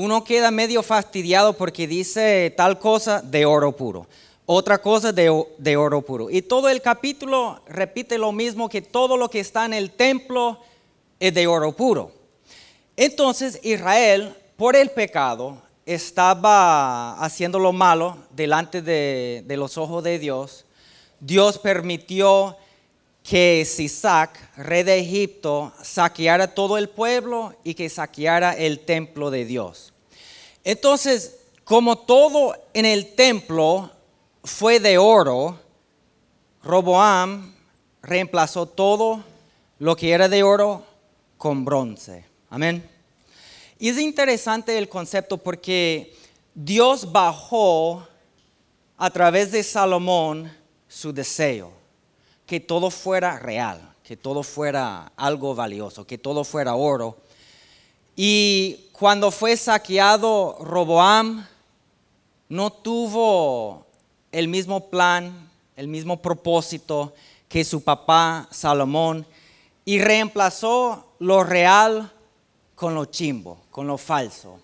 uno queda medio fastidiado porque dice tal cosa de oro puro, otra cosa de, oro puro. Y todo el capítulo repite lo mismo que todo lo que está en el templo es de oro puro. Entonces Israel, por el pecado, estaba haciendo lo malo delante de, de los ojos de Dios. Dios permitió que Sisac, rey de Egipto, saqueara todo el pueblo y que saqueara el templo de Dios. Entonces, como todo en el templo fue de oro, Roboam reemplazó todo lo que era de oro con bronce. Amén. Y es interesante el concepto porque Dios bajó a través de Salomón su deseo que todo fuera real, que todo fuera algo valioso, que todo fuera oro. Y cuando fue saqueado Roboam, no tuvo el mismo plan, el mismo propósito que su papá Salomón y reemplazó lo real con lo chimbo, con lo falso.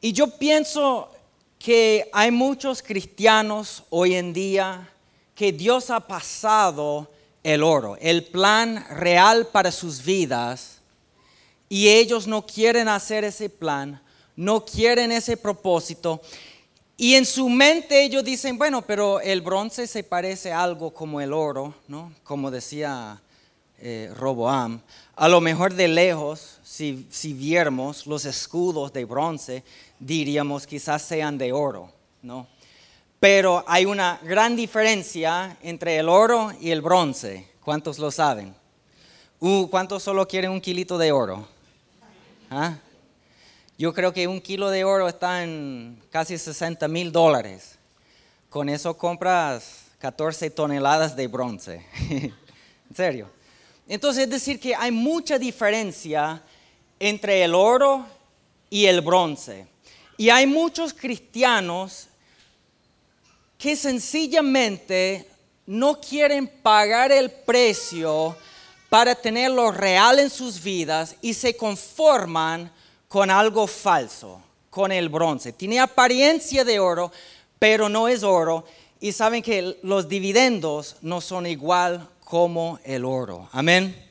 Y yo pienso que hay muchos cristianos hoy en día que Dios ha pasado el oro, el plan real para sus vidas, y ellos no quieren hacer ese plan, no quieren ese propósito, y en su mente ellos dicen, bueno, pero el bronce se parece algo como el oro, ¿no? Como decía eh, Roboam. A lo mejor de lejos, si, si viéramos los escudos de bronce, diríamos quizás sean de oro, ¿no? Pero hay una gran diferencia entre el oro y el bronce. ¿Cuántos lo saben? Uh, ¿Cuántos solo quieren un kilito de oro? ¿Ah? Yo creo que un kilo de oro está en casi 60 mil dólares. Con eso compras 14 toneladas de bronce. en serio. Entonces es decir que hay mucha diferencia entre el oro y el bronce. Y hay muchos cristianos que sencillamente no quieren pagar el precio para tener lo real en sus vidas y se conforman con algo falso, con el bronce. Tiene apariencia de oro, pero no es oro. Y saben que los dividendos no son igual como el oro. Amén.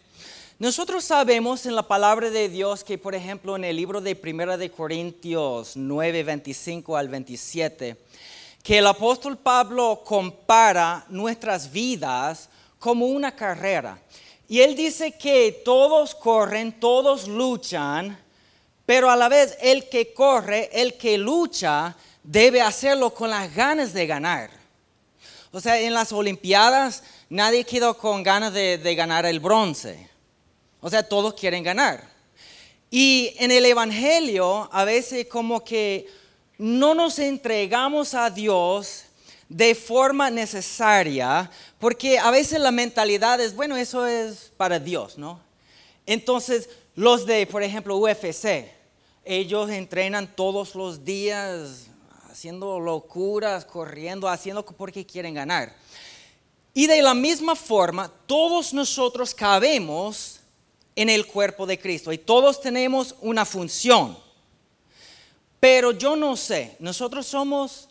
Nosotros sabemos en la palabra de Dios que, por ejemplo, en el libro de Primera de Corintios 9, 25 al 27, que el apóstol Pablo compara nuestras vidas como una carrera. Y él dice que todos corren, todos luchan, pero a la vez el que corre, el que lucha, debe hacerlo con las ganas de ganar. O sea, en las Olimpiadas nadie quedó con ganas de, de ganar el bronce. O sea, todos quieren ganar. Y en el Evangelio a veces como que no nos entregamos a Dios de forma necesaria, porque a veces la mentalidad es, bueno, eso es para Dios, ¿no? Entonces, los de, por ejemplo, UFC, ellos entrenan todos los días haciendo locuras, corriendo, haciendo porque quieren ganar. Y de la misma forma, todos nosotros cabemos en el cuerpo de Cristo y todos tenemos una función. Pero yo no sé, nosotros somos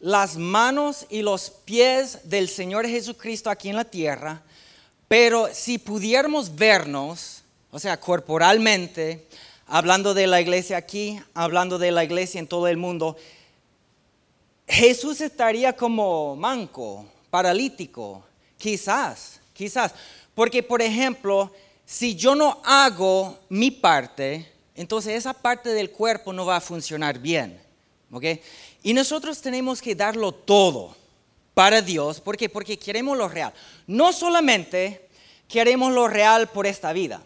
las manos y los pies del Señor Jesucristo aquí en la tierra, pero si pudiéramos vernos, o sea, corporalmente, hablando de la iglesia aquí, hablando de la iglesia en todo el mundo, Jesús estaría como manco, paralítico, quizás, quizás. Porque, por ejemplo, si yo no hago mi parte, entonces esa parte del cuerpo no va a funcionar bien. Y nosotros tenemos que darlo todo para Dios. ¿Por qué? Porque queremos lo real. No solamente queremos lo real por esta vida.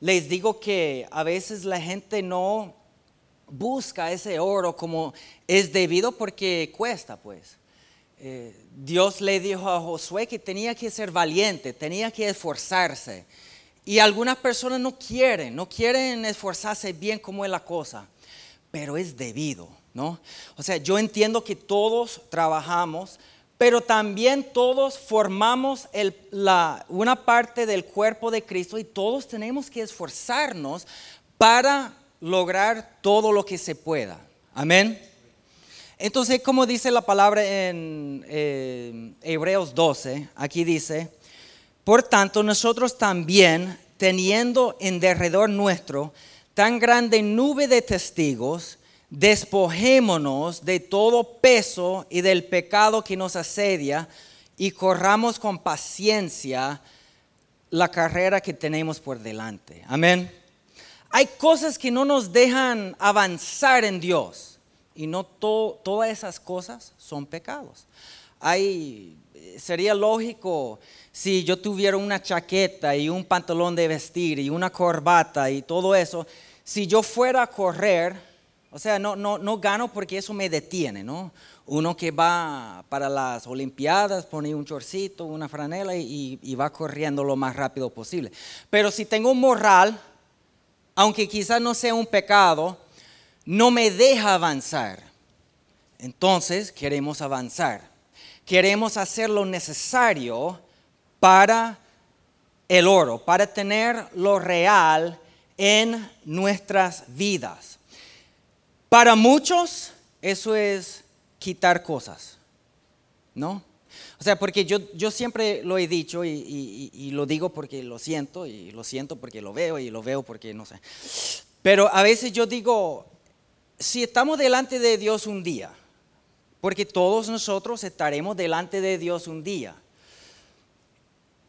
Les digo que a veces la gente no busca ese oro como es debido porque cuesta, pues. Eh, Dios le dijo a Josué que tenía que ser valiente, tenía que esforzarse. Y algunas personas no quieren, no quieren esforzarse bien como es la cosa, pero es debido, ¿no? O sea, yo entiendo que todos trabajamos, pero también todos formamos una parte del cuerpo de Cristo y todos tenemos que esforzarnos para lograr todo lo que se pueda. Amén. Entonces, como dice la palabra en eh, Hebreos 12, aquí dice, por tanto nosotros también, teniendo en derredor nuestro tan grande nube de testigos, despojémonos de todo peso y del pecado que nos asedia y corramos con paciencia la carrera que tenemos por delante. Amén. Hay cosas que no nos dejan avanzar en Dios y no todas esas cosas son pecados. Hay, sería lógico si yo tuviera una chaqueta y un pantalón de vestir y una corbata y todo eso, si yo fuera a correr, o sea, no, no, no gano porque eso me detiene, ¿no? Uno que va para las Olimpiadas pone un chorcito, una franela y, y va corriendo lo más rápido posible. Pero si tengo un moral, aunque quizás no sea un pecado, no me deja avanzar. Entonces queremos avanzar. Queremos hacer lo necesario para el oro, para tener lo real en nuestras vidas. Para muchos eso es quitar cosas, ¿no? O sea, porque yo, yo siempre lo he dicho y, lo digo porque lo siento y lo siento porque lo veo y lo veo porque no sé. Pero a veces yo digo, si estamos delante de Dios un día, porque todos nosotros estaremos delante de Dios un día.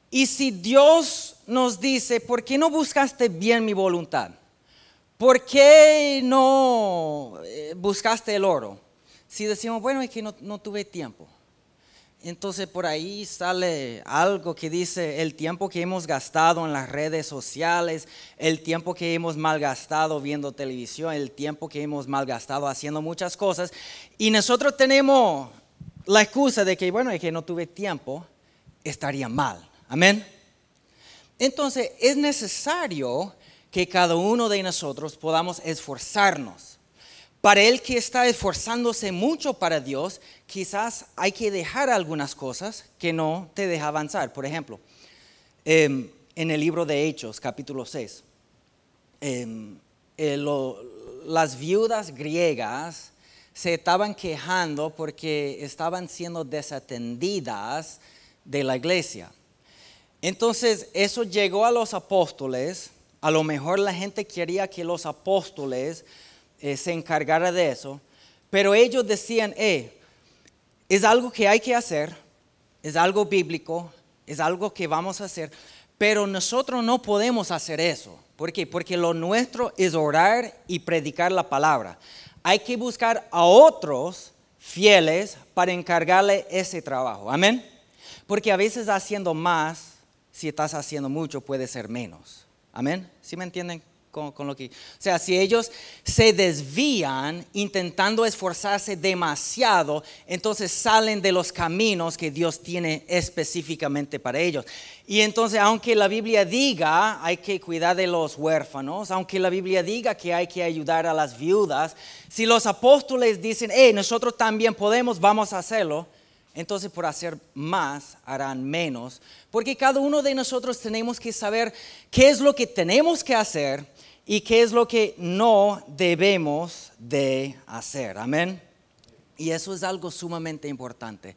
Y si Dios nos dice, ¿por qué no buscaste bien mi voluntad? ¿Por qué no eh, buscaste el oro? Si decimos, bueno, es que no, tuve tiempo. Entonces por ahí sale algo que dice el tiempo que hemos gastado en las redes sociales, el tiempo que hemos malgastado viendo televisión, el tiempo que hemos malgastado haciendo muchas cosas. Y nosotros tenemos la excusa de que, bueno, es que no tuve tiempo, estaría mal. Amén. Entonces es necesario que cada uno de nosotros podamos esforzarnos. Para el que está esforzándose mucho para Dios, quizás hay que dejar algunas cosas que no te deja avanzar. Por ejemplo, em, en el libro de Hechos, capítulo 6, em, eh, las viudas griegas se estaban quejando porque estaban siendo desatendidas de la iglesia. Entonces eso llegó a los apóstoles a lo mejor la gente quería que los apóstoles eh, se encargaran de eso, pero ellos decían, eh, es algo que hay que hacer, es algo bíblico, es algo que vamos a hacer, pero nosotros no podemos hacer eso. ¿Por qué? Porque lo nuestro es orar y predicar la palabra. Hay que buscar a otros fieles para encargarle ese trabajo. Amén. Porque a veces haciendo más, si estás haciendo mucho, puede ser menos. Amén. ¿Sí me entienden con, lo que... O sea, si ellos se desvían intentando esforzarse demasiado, entonces salen de los caminos que Dios tiene específicamente para ellos. Y entonces, aunque la Biblia diga hay que cuidar de los huérfanos, aunque la Biblia diga que hay que ayudar a las viudas, si los apóstoles dicen, hey, nosotros también podemos, vamos a hacerlo, entonces por hacer más harán menos, porque cada uno de nosotros tenemos que saber qué es lo que tenemos que hacer y qué es lo que no debemos de hacer. Amén. Y eso es algo sumamente importante.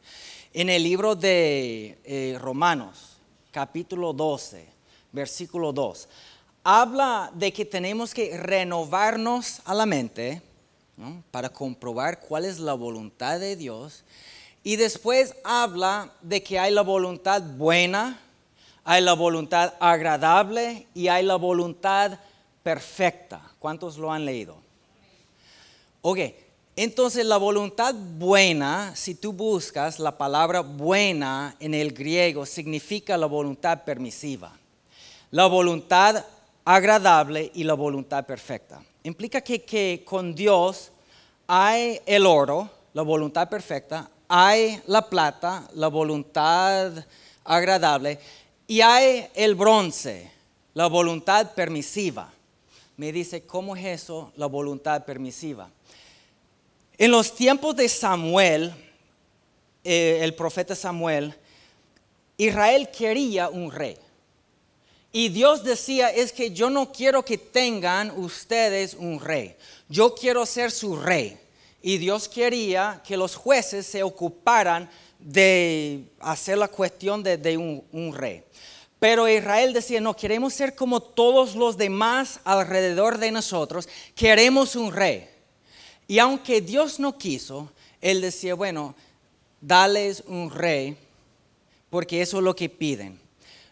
En el libro de eh, Romanos, capítulo 12, versículo 2, habla de que tenemos que renovarnos a la mente para comprobar cuál es la voluntad de Dios y después habla de que hay la voluntad buena, hay la voluntad agradable y hay la voluntad perfecta. ¿Cuántos lo han leído? Ok, entonces la voluntad buena, si tú buscas la palabra buena en el griego, significa la voluntad permisiva. La voluntad agradable y la voluntad perfecta. Implica que, que con Dios hay el oro, la voluntad perfecta, hay la plata, la voluntad agradable, y hay el bronce, la voluntad permisiva. Me dice, ¿cómo es eso, la voluntad permisiva? En los tiempos de Samuel, eh, el profeta Samuel, Israel quería un rey. Y Dios decía, es que yo no quiero que tengan ustedes un rey, yo quiero ser su rey. Y Dios quería que los jueces se ocuparan de hacer la cuestión de, un, un rey. Pero Israel decía, no, queremos ser como todos los demás alrededor de nosotros, queremos un rey. Y aunque Dios no quiso, Él decía, bueno, dales un rey, porque eso es lo que piden.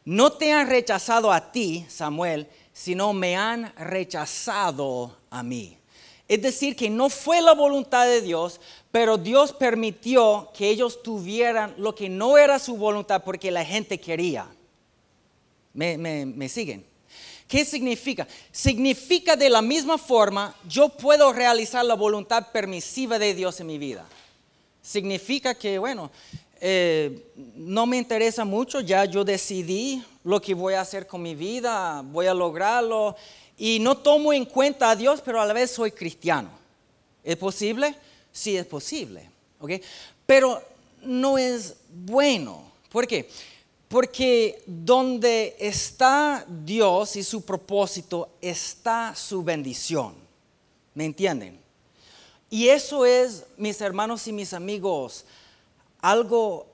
No te han rechazado a ti, Samuel, sino me han rechazado a mí. Es decir, que no fue la voluntad de Dios, pero Dios permitió que ellos tuvieran lo que no era su voluntad porque la gente quería. ¿Me, siguen? ¿Qué significa? Significa de la misma forma, yo puedo realizar la voluntad permisiva de Dios en mi vida. Significa que, bueno, eh, no me interesa mucho, ya yo decidí lo que voy a hacer con mi vida, voy a lograrlo y no tomo en cuenta a Dios, pero a la vez soy cristiano. ¿Es posible? Sí, es posible. ¿okay? Pero no es bueno. ¿Por qué? Porque donde está Dios y su propósito está su bendición. ¿Me entienden? Y eso es, mis hermanos y mis amigos, algo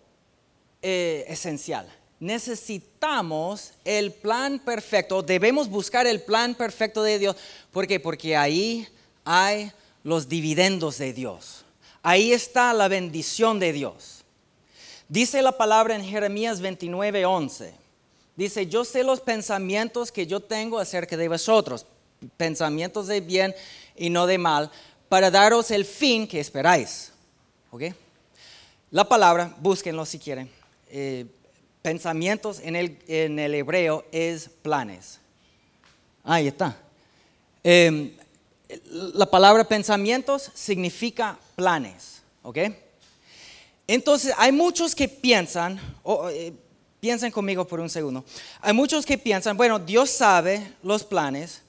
eh, esencial. Necesitamos el plan perfecto, debemos buscar el plan perfecto de Dios. ¿Por qué? Porque ahí hay los dividendos de Dios. Ahí está la bendición de Dios. Dice la palabra en Jeremías 29, 11. Dice, yo sé los pensamientos que yo tengo acerca de vosotros, pensamientos de bien y no de mal, para daros el fin que esperáis. ¿Ok? La palabra, búsquenlo si quieren. Eh, pensamientos en el, en el, hebreo es planes. Ahí está. Em, la palabra pensamientos significa planes. ¿Ok? Entonces, hay muchos que piensan, eh, piensen conmigo por un segundo. Hay muchos que piensan, bueno, Dios sabe los planes.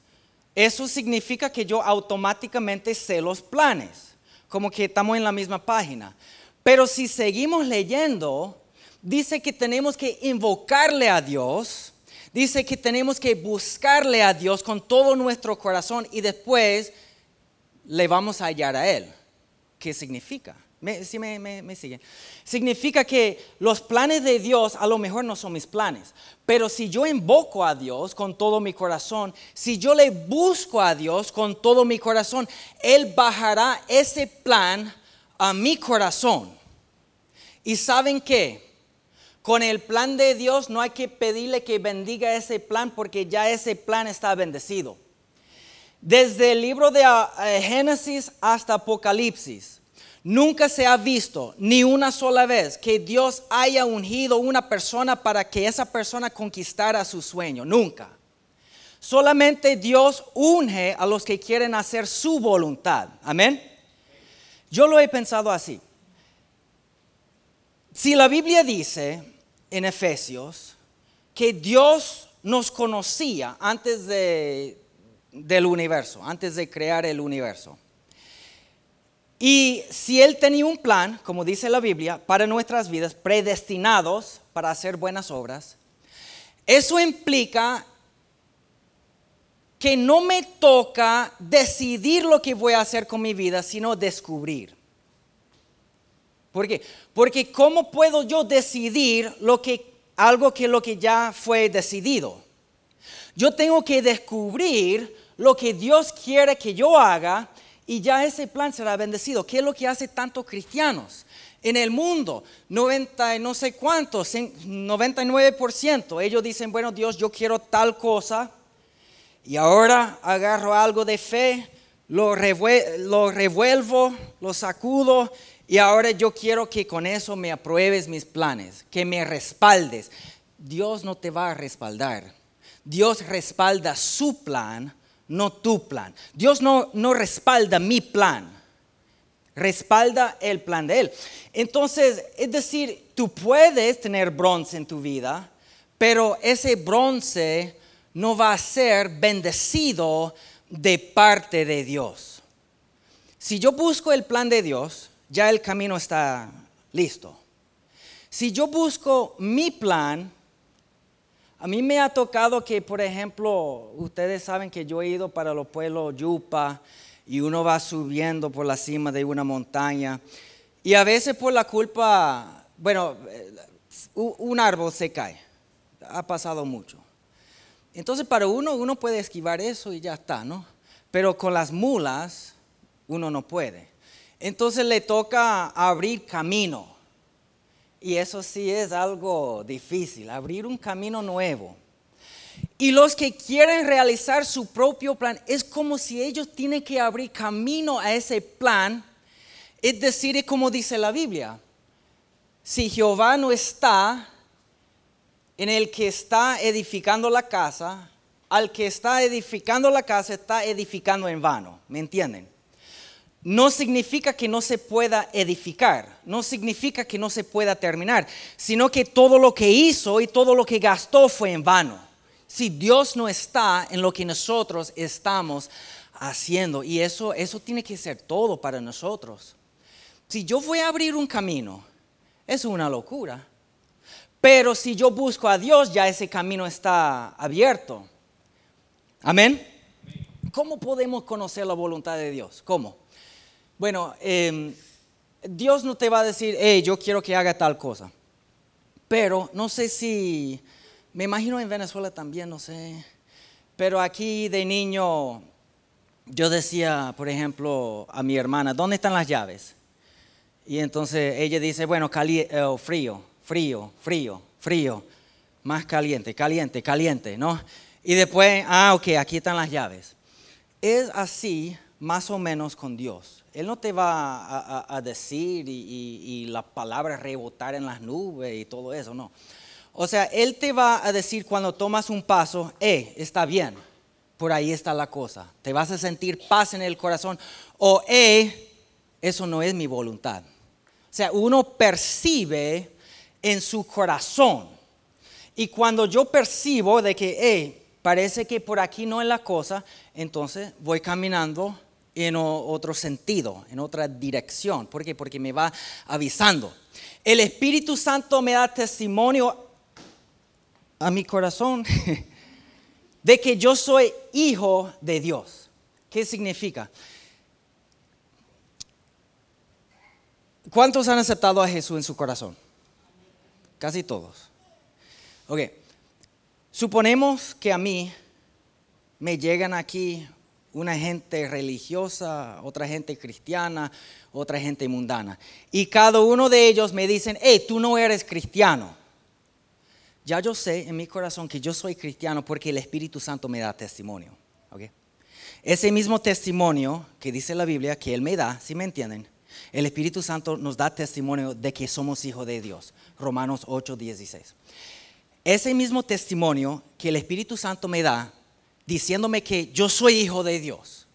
Eso significa que yo automáticamente sé los planes. Como que estamos en la misma página. Pero si seguimos leyendo, dice que tenemos que invocarle a Dios, dice que tenemos que buscarle a Dios con todo nuestro corazón y después le vamos a hallar a Él. ¿Qué significa? ¿Me, si me, me, siguen? Significa que los planes de Dios a lo mejor no son mis planes, pero si yo invoco a Dios con todo mi corazón, si yo le busco a Dios con todo mi corazón, Él bajará ese plan a mi corazón. ¿Y saben qué? Con el plan de Dios no hay que pedirle que bendiga ese plan porque ya ese plan está bendecido. Desde el libro de eh, Génesis hasta Apocalipsis, nunca se ha visto ni una sola vez que Dios haya ungido una persona para que esa persona conquistara su sueño. Nunca. Solamente Dios unge a los que quieren hacer su voluntad. Amén. Yo lo he pensado así. Si la Biblia dice en Efesios que Dios nos conocía antes del universo, antes de crear el universo, y si Él tenía un plan, como dice la Biblia, para nuestras vidas, predestinados para hacer buenas obras, eso implica que no me toca decidir lo que voy a hacer con mi vida, sino descubrir. ¿Por qué? Porque ¿cómo puedo yo decidir algo que lo que ya fue decidido? Yo tengo que descubrir lo que Dios quiere que yo haga y ya ese plan será bendecido. ¿Qué es lo que hace tantos cristianos? En el mundo, 90 no sé cuántos, 99%, ellos dicen, bueno Dios, yo quiero tal cosa y ahora agarro algo de fe, lo, lo revuelvo, lo sacudo y ahora yo quiero que con eso me apruebes mis planes, que me respaldes. Dios no te va a respaldar. Dios respalda su plan, no tu plan. Dios no, no respalda mi plan, respalda el plan de Él. Entonces, es decir, tú puedes tener bronce en tu vida, pero ese bronce no va a ser bendecido de parte de Dios. Si yo busco el plan de Dios, ya el camino está listo. Si yo busco mi plan, A mí me ha tocado que, por ejemplo, ustedes saben que yo he ido para los pueblos Yupa y uno va subiendo por la cima de una montaña y a veces por la culpa, bueno, eh, un árbol se cae. Ha pasado mucho. Entonces para uno, uno puede esquivar eso y ya está, ¿no? Pero con las mulas uno no puede. Entonces le toca abrir camino. Y eso sí es algo difícil, abrir un camino nuevo. Y los que quieren realizar su propio plan, es como si ellos tienen que abrir camino a ese plan. Es decir, como dice la Biblia, si Jehová no está en el que está edificando la casa, al que está edificando la casa está edificando en vano, ¿me entienden? No significa que no se pueda edificar, no significa que no se pueda terminar, sino que todo lo que hizo y todo lo que gastó fue en vano. Si Dios no está en lo que nosotros estamos haciendo, y eso, eso tiene que ser todo para nosotros. Si yo voy a abrir un camino, es una locura. Pero si yo busco a Dios, ya ese camino está abierto. Amén. ¿Cómo podemos conocer la voluntad de Dios? ¿Cómo? Bueno, em, Dios no te va a decir, hey, yo quiero que haga tal cosa. Pero no sé si, me imagino en Venezuela también, no sé. Pero aquí de niño, yo decía, por ejemplo, a mi hermana, ¿dónde están las llaves? Y entonces ella dice, bueno, eh, frío frío, frío, frío, más caliente, caliente, caliente, ¿no? Y después, ah, ok, aquí están las llaves. Es así más o menos con Dios. Él no te va a, decir y, la palabra rebotar en las nubes y todo eso, no. O sea, Él te va a decir cuando tomas un paso, eh, está bien, por ahí está la cosa. Te vas a sentir paz en el corazón. O, eh, eso no es mi voluntad. O sea, uno percibe en su corazón. Y cuando yo percibo de que, parece que por aquí no es la cosa, entonces voy caminando en otro sentido, en otra dirección. ¿Por qué? Porque me va avisando. El Espíritu Santo me da testimonio a mi corazón de que yo soy hijo de Dios. ¿Qué significa? ¿Cuántos han aceptado a Jesús en su corazón? Casi todos. Ok. Suponemos que a mí me llegan aquí una gente religiosa, otra gente cristiana, otra gente mundana. Y cada uno de ellos me dicen, hey, tú no eres cristiano. Ya yo sé en mi corazón que yo soy cristiano porque el Espíritu Santo me da testimonio. ¿okay? Ese mismo testimonio que dice la Biblia, que Él me da, si me entienden, el Espíritu Santo nos da testimonio de que somos hijos de Dios. Romanos 8, 16. Ese mismo testimonio que el Espíritu Santo me da, diciéndome que yo soy hijo de Dios,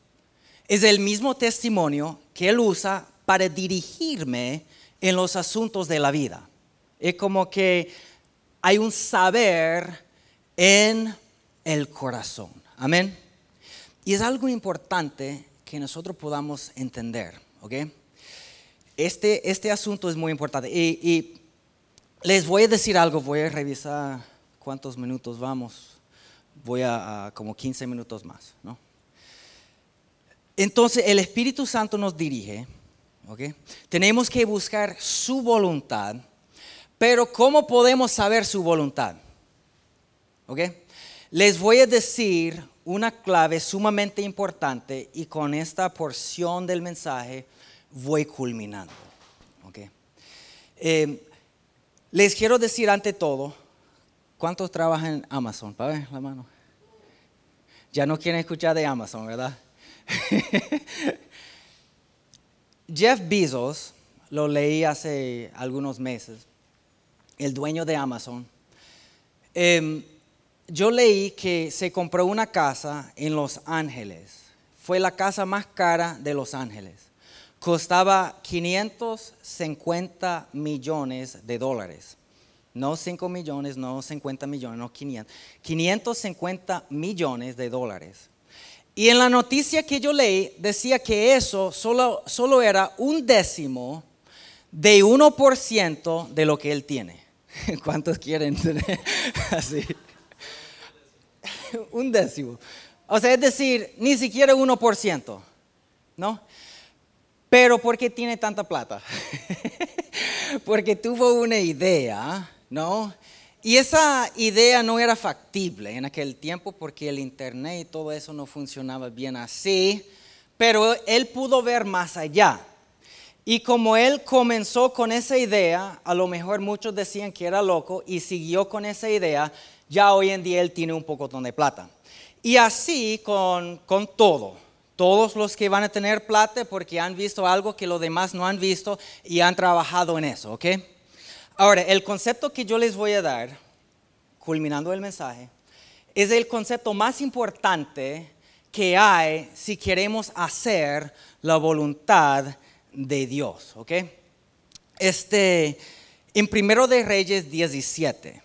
es el mismo testimonio que Él usa para dirigirme en los asuntos de la vida. Es como que hay un saber en el corazón. Amén. Y es algo importante que nosotros podamos entender, ¿ok? Este, este asunto es muy importante. Y, les voy a decir algo, voy a revisar cuántos minutos vamos. Voy a, como 15 minutos más. ¿no? Entonces el Espíritu Santo nos dirige. ¿okay? Tenemos que buscar su voluntad. Pero ¿cómo podemos saber su voluntad? ¿Okay? Les voy a decir una clave sumamente importante y con esta porción del mensaje voy culminando. Okay. Eh, les quiero decir ante todo, ¿cuántos trabajan en Amazon? Para ver la mano. Ya no quieren escuchar de Amazon, ¿verdad? Jeff Bezos, lo leí hace algunos meses, el dueño de Amazon. Em, yo leí que se compró una casa en Los Ángeles. Fue la casa más cara de Los Ángeles costaba 550 millones de dólares. No 5 millones, no 50 millones, no 500. 550 millones de dólares. Y en la noticia que yo leí decía que eso solo, solo era un décimo de 1% de lo que él tiene. ¿Cuántos quieren tener así? un décimo. O sea, es decir, ni siquiera 1%, ¿no? Pero ¿por qué tiene tanta plata? Porque tuvo una idea, ¿no? Y esa idea no era factible en aquel tiempo porque el internet y todo eso no funcionaba bien así, pero él pudo ver más allá. Y como él comenzó con esa idea, a lo mejor muchos decían que era loco y siguió con esa idea, ya hoy en día él tiene un poco de plata. Y así con, con todo. Todos los que van a tener plata porque han visto algo que los demás no han visto y han trabajado en eso, ¿ok? Ahora, el concepto que yo les voy a dar, culminando el mensaje, es el concepto más importante que hay si queremos hacer la voluntad de Dios, ¿ok? Este, en Primero de Reyes 17,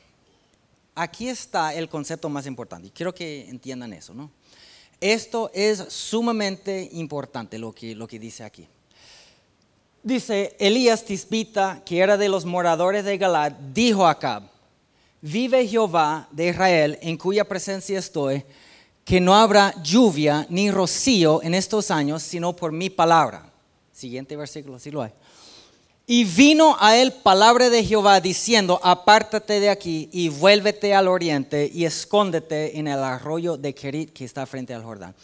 aquí está el concepto más importante y quiero que entiendan eso, ¿no? Esto es sumamente importante lo que, lo que dice aquí. Dice, Elías Tisbita, que era de los moradores de Galad, dijo a Acab, vive Jehová de Israel, en cuya presencia estoy, que no habrá lluvia ni rocío en estos años, sino por mi palabra. Siguiente versículo, así lo hay. Y vino a él palabra de Jehová diciendo, apártate de aquí y vuélvete al oriente y escóndete en el arroyo de Kerit que está frente al Jordán.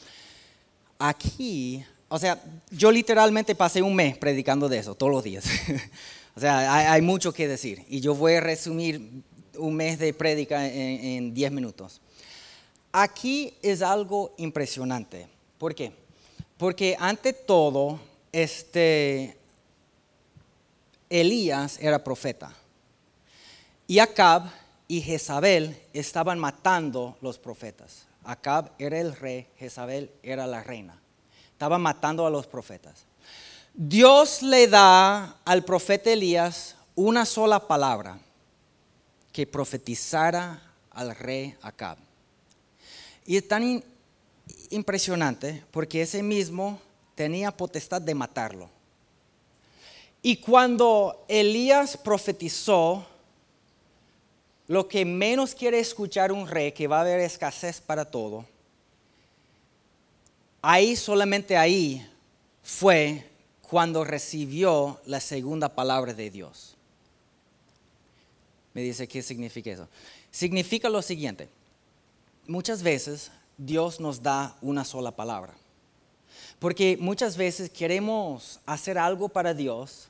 Aquí o sea, yo literalmente pasé un mes predicando de eso, todos los días. o sea, hay, mucho que decir. Y yo voy a resumir un mes de prédica en 10 minutos. Aquí es algo impresionante. ¿Por qué? Porque ante todo, este, Elías era profeta. Y Acab y Jezabel estaban matando los profetas. Acab era el rey, Jezabel era la reina estaba matando a los profetas. Dios le da al profeta Elías una sola palabra, que profetizara al rey Acab. Y es tan impresionante porque ese mismo tenía potestad de matarlo. Y cuando Elías profetizó, lo que menos quiere escuchar un rey, que va a haber escasez para todo, Ahí, solamente ahí, fue cuando recibió la segunda palabra de Dios. Me dice, ¿qué significa eso? Significa lo siguiente. Muchas veces Dios nos da una sola palabra. Porque muchas veces queremos hacer algo para Dios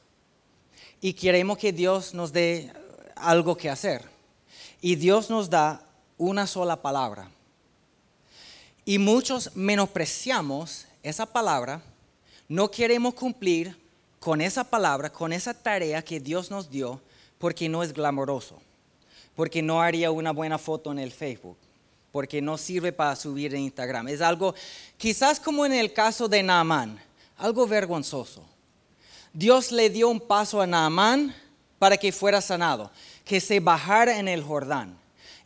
y queremos que Dios nos dé algo que hacer. Y Dios nos da una sola palabra. Y muchos menospreciamos esa palabra, no queremos cumplir con esa palabra, con esa tarea que Dios nos dio, porque no es glamoroso, porque no haría una buena foto en el Facebook, porque no sirve para subir en Instagram. Es algo, quizás como en el caso de Naamán, algo vergonzoso. Dios le dio un paso a Naamán para que fuera sanado, que se bajara en el Jordán.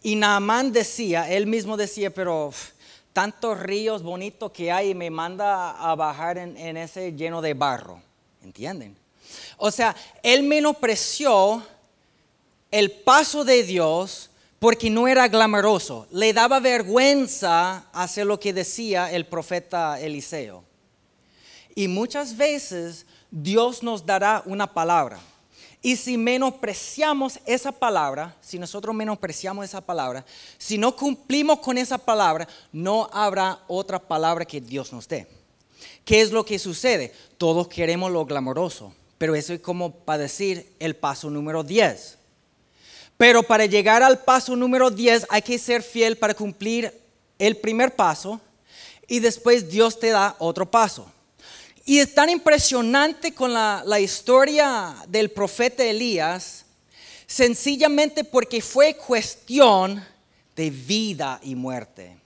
Y Naamán decía, él mismo decía, pero tantos ríos bonitos que hay y me manda a bajar en, ese lleno de barro. ¿Entienden? O sea, él menospreció el paso de Dios porque no era glamoroso. Le daba vergüenza hacer lo que decía el profeta Eliseo. Y muchas veces Dios nos dará una palabra. Y si menospreciamos esa palabra, si nosotros menospreciamos esa palabra, si no cumplimos con esa palabra, no habrá otra palabra que Dios nos dé. ¿Qué es lo que sucede? Todos queremos lo glamoroso, pero eso es como para decir el paso número 10. Pero para llegar al paso número 10 hay que ser fiel para cumplir el primer paso y después Dios te da otro paso. Y es tan impresionante con la, historia del profeta Elías, sencillamente porque fue cuestión de vida y muerte.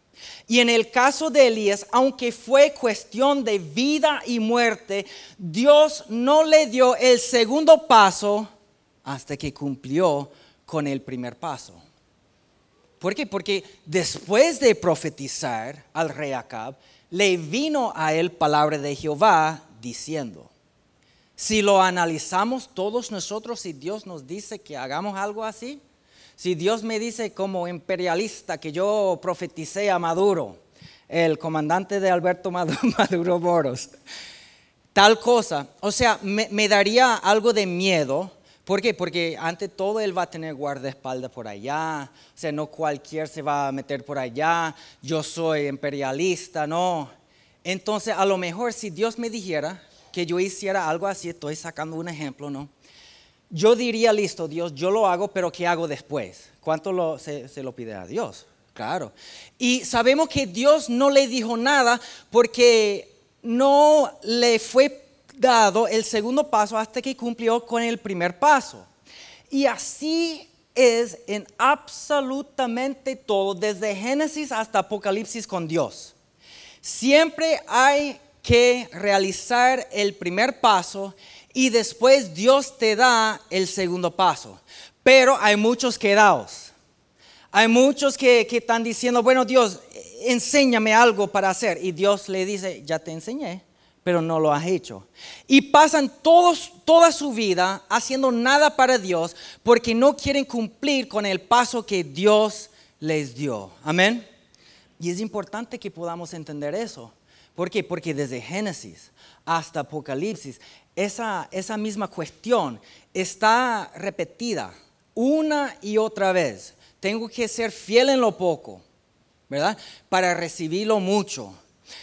Y en el caso de Elías, aunque fue cuestión de vida y muerte, Dios no le dio el segundo paso hasta que cumplió con el primer paso. ¿Por qué? Porque después de profetizar al rey Acab, le vino a él palabra de Jehová diciendo, si lo analizamos todos nosotros y Dios nos dice que hagamos algo así, Si Dios me dice como imperialista que yo profeticé a Maduro, el comandante de Alberto Maduro Moros, tal cosa, o sea, me, daría algo de miedo. ¿Por qué? Porque ante todo él va a tener guardaespaldas por allá, o sea, no cualquier se va a meter por allá, yo soy imperialista, no. Entonces, a lo mejor si Dios me dijera que yo hiciera algo así, estoy sacando un ejemplo, ¿no? Yo diría, listo, Dios, yo lo hago, pero ¿qué hago después? ¿Cuánto se, se lo pide a Dios? Claro. Y sabemos que Dios no le dijo nada porque no le fue dado el segundo paso hasta que cumplió con el primer paso. Y así es en absolutamente todo, desde Génesis hasta Apocalipsis con Dios. Siempre hay que realizar el primer paso y después Dios te da el segundo paso. Pero hay muchos quedados. Hay muchos que, que están diciendo, bueno Dios, enséñame algo para hacer. Y Dios le dice, ya te enseñé, pero no lo has hecho. Y pasan todos, toda su vida haciendo nada para Dios porque no quieren cumplir con el paso que Dios les dio. Amén. Y es importante que podamos entender eso. ¿Por qué? Porque desde Génesis hasta Apocalipsis, esa, esa misma cuestión está repetida una y otra vez. Tengo que ser fiel en lo poco ¿verdad? Para recibirlo mucho.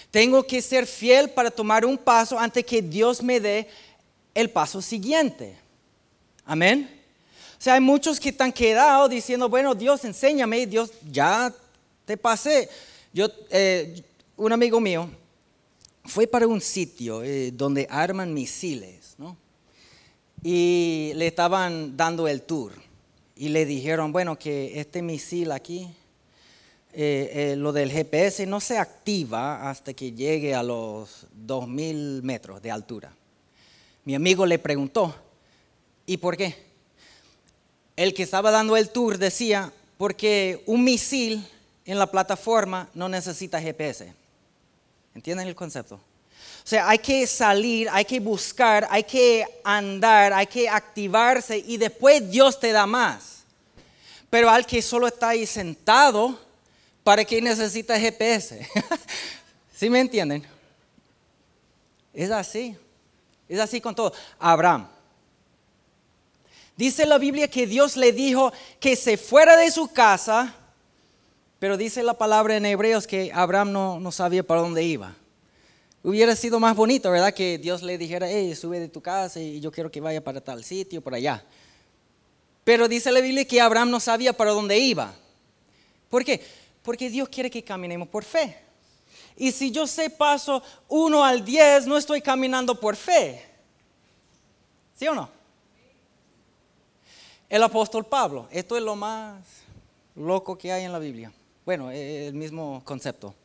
Tengo que ser fiel para tomar un paso antes que Dios me dé el paso siguiente. Amén. O sea, hay muchos que están quedados diciendo, bueno, Dios, enséñame, Dios, ya te pasé. Yo, eh, un amigo mío fue para un sitio eh, donde arman misiles, ¿no? Y le estaban dando el tour. Y le dijeron, bueno, que este misil aquí eh, eh, lo del GPS no se activa hasta que llegue a los 2.000 metros de altura. Mi amigo le preguntó, ¿y por qué? El que estaba dando el tour decía, porque un misil en la plataforma no necesita GPS. ¿Entienden el concepto? O sea, hay que salir, hay que buscar, hay que andar, hay que activarse y después Dios te da más. Pero al que solo está ahí sentado, ¿Para qué necesita GPS? ¿Sí me entienden? Es así. Es así con todo. Abraham. Dice la Biblia que Dios le dijo que se fuera de su casa, pero dice la palabra en Hebreos que Abraham no, no sabía para dónde iba. Hubiera sido más bonito, ¿verdad? Que Dios le dijera, hey, sube de tu casa y yo quiero que vaya para tal sitio, por allá. Pero dice la Biblia que Abraham no sabía para dónde iba. ¿Por qué? Porque Dios quiere que caminemos por fe. Y si yo sé paso 1 al 10, no estoy caminando por fe. ¿Sí o no? El apóstol Pablo, esto es lo más loco que hay en la Biblia. Bueno, el mismo concepto.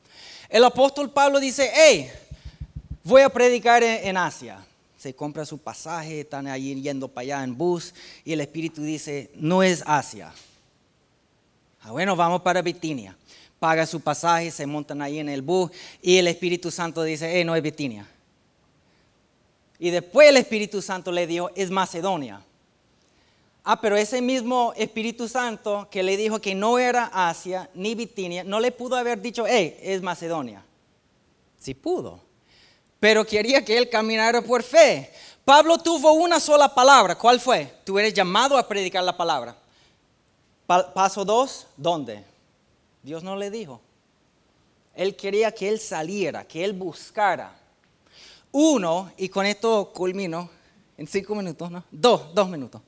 El apóstol Pablo dice, hey, voy a predicar en Asia. Se compra su pasaje, están allí yendo para allá en bus y el Espíritu dice, no es Asia. Ah, bueno, vamos para Bitinia paga su pasaje, se montan ahí en el bus y el Espíritu Santo dice, eh, no es Bitinia. Y después el Espíritu Santo le dijo, es Macedonia. Ah, pero ese mismo Espíritu Santo que le dijo que no era Asia ni Bitinia, no le pudo haber dicho, eh, es Macedonia. Sí pudo, pero quería que él caminara por fe. Pablo tuvo una sola palabra, ¿cuál fue? Tú eres llamado a predicar la palabra. Paso dos, ¿dónde? Dios no le dijo. Él quería que él saliera, que él buscara. Uno, y con esto culmino en cinco minutos, ¿no? Dos, dos minutos.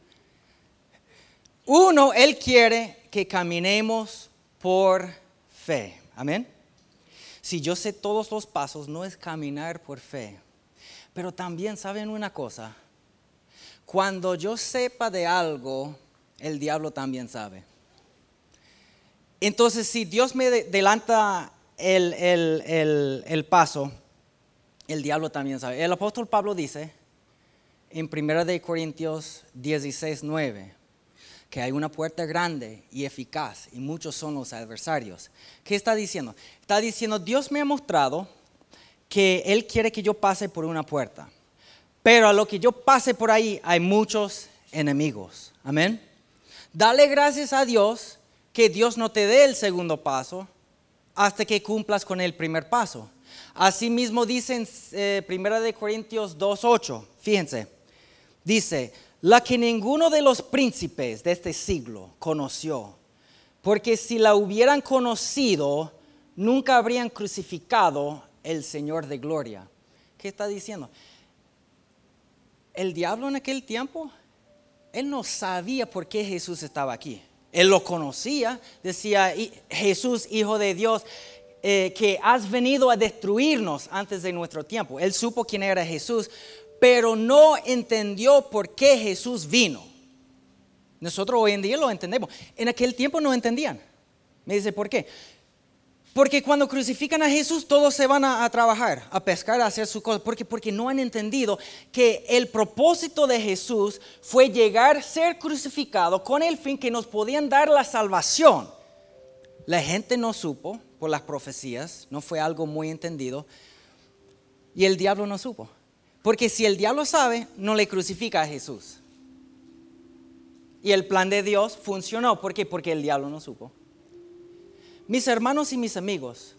Uno, Él quiere que caminemos por fe. Amén. Si yo sé todos los pasos, no es caminar por fe. Pero también saben una cosa. Cuando yo sepa de algo, el diablo también sabe. Entonces, si Dios me adelanta el, paso, el diablo también sabe. El apóstol Pablo dice en 1 Corintios 16, 9, que hay una puerta grande y eficaz y muchos son los adversarios. ¿Qué está diciendo? Está diciendo, Dios me ha mostrado que Él quiere que yo pase por una puerta, pero a lo que yo pase por ahí hay muchos enemigos. Amén. Dale gracias a Dios que Dios no te dé el segundo paso hasta que cumplas con el primer paso. Asimismo dice en eh, 1 de Corintios 2.8, fíjense, dice, la que ninguno de los príncipes de este siglo conoció, porque si la hubieran conocido, nunca habrían crucificado el Señor de gloria. ¿Qué está diciendo? El diablo en aquel tiempo, él no sabía por qué Jesús estaba aquí. Él lo conocía, decía Jesús, Hijo de Dios, eh, que has venido a destruirnos antes de nuestro tiempo. Él supo quién era Jesús, pero no entendió por qué Jesús vino. Nosotros hoy en día lo entendemos. En aquel tiempo no entendían. Me dice, ¿por qué? Porque cuando crucifican a Jesús, todos se van a, trabajar, a pescar, a hacer su cosa. Porque, porque no han entendido que el propósito de Jesús fue llegar, ser crucificado con el fin que nos podían dar la salvación. La gente no supo por las profecías, no fue algo muy entendido. Y el diablo no supo. Porque si el diablo sabe, no le crucifica a Jesús. Y el plan de Dios funcionó. ¿Por qué? Porque el diablo no supo. Mis hermanos y mis amigos,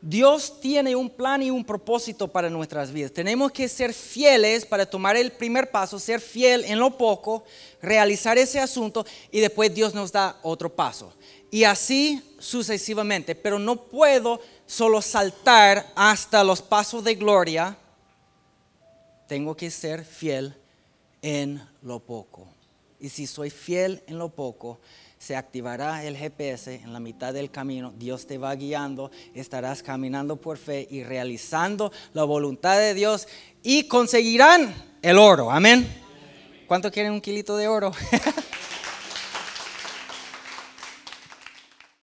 Dios tiene un plan y un propósito para nuestras vidas. Tenemos que ser fieles para tomar el primer paso, ser fiel en lo poco, realizar ese asunto y después Dios nos da otro paso. Y así sucesivamente. Pero no puedo solo saltar hasta los pasos de gloria. Tengo que ser fiel en lo poco. Y si soy fiel en lo poco, se activará el GPS en la mitad del camino. Dios te va guiando, estarás caminando por fe y realizando la voluntad de Dios y conseguirán el oro. Amén. ¿Cuánto quieren un kilito de oro?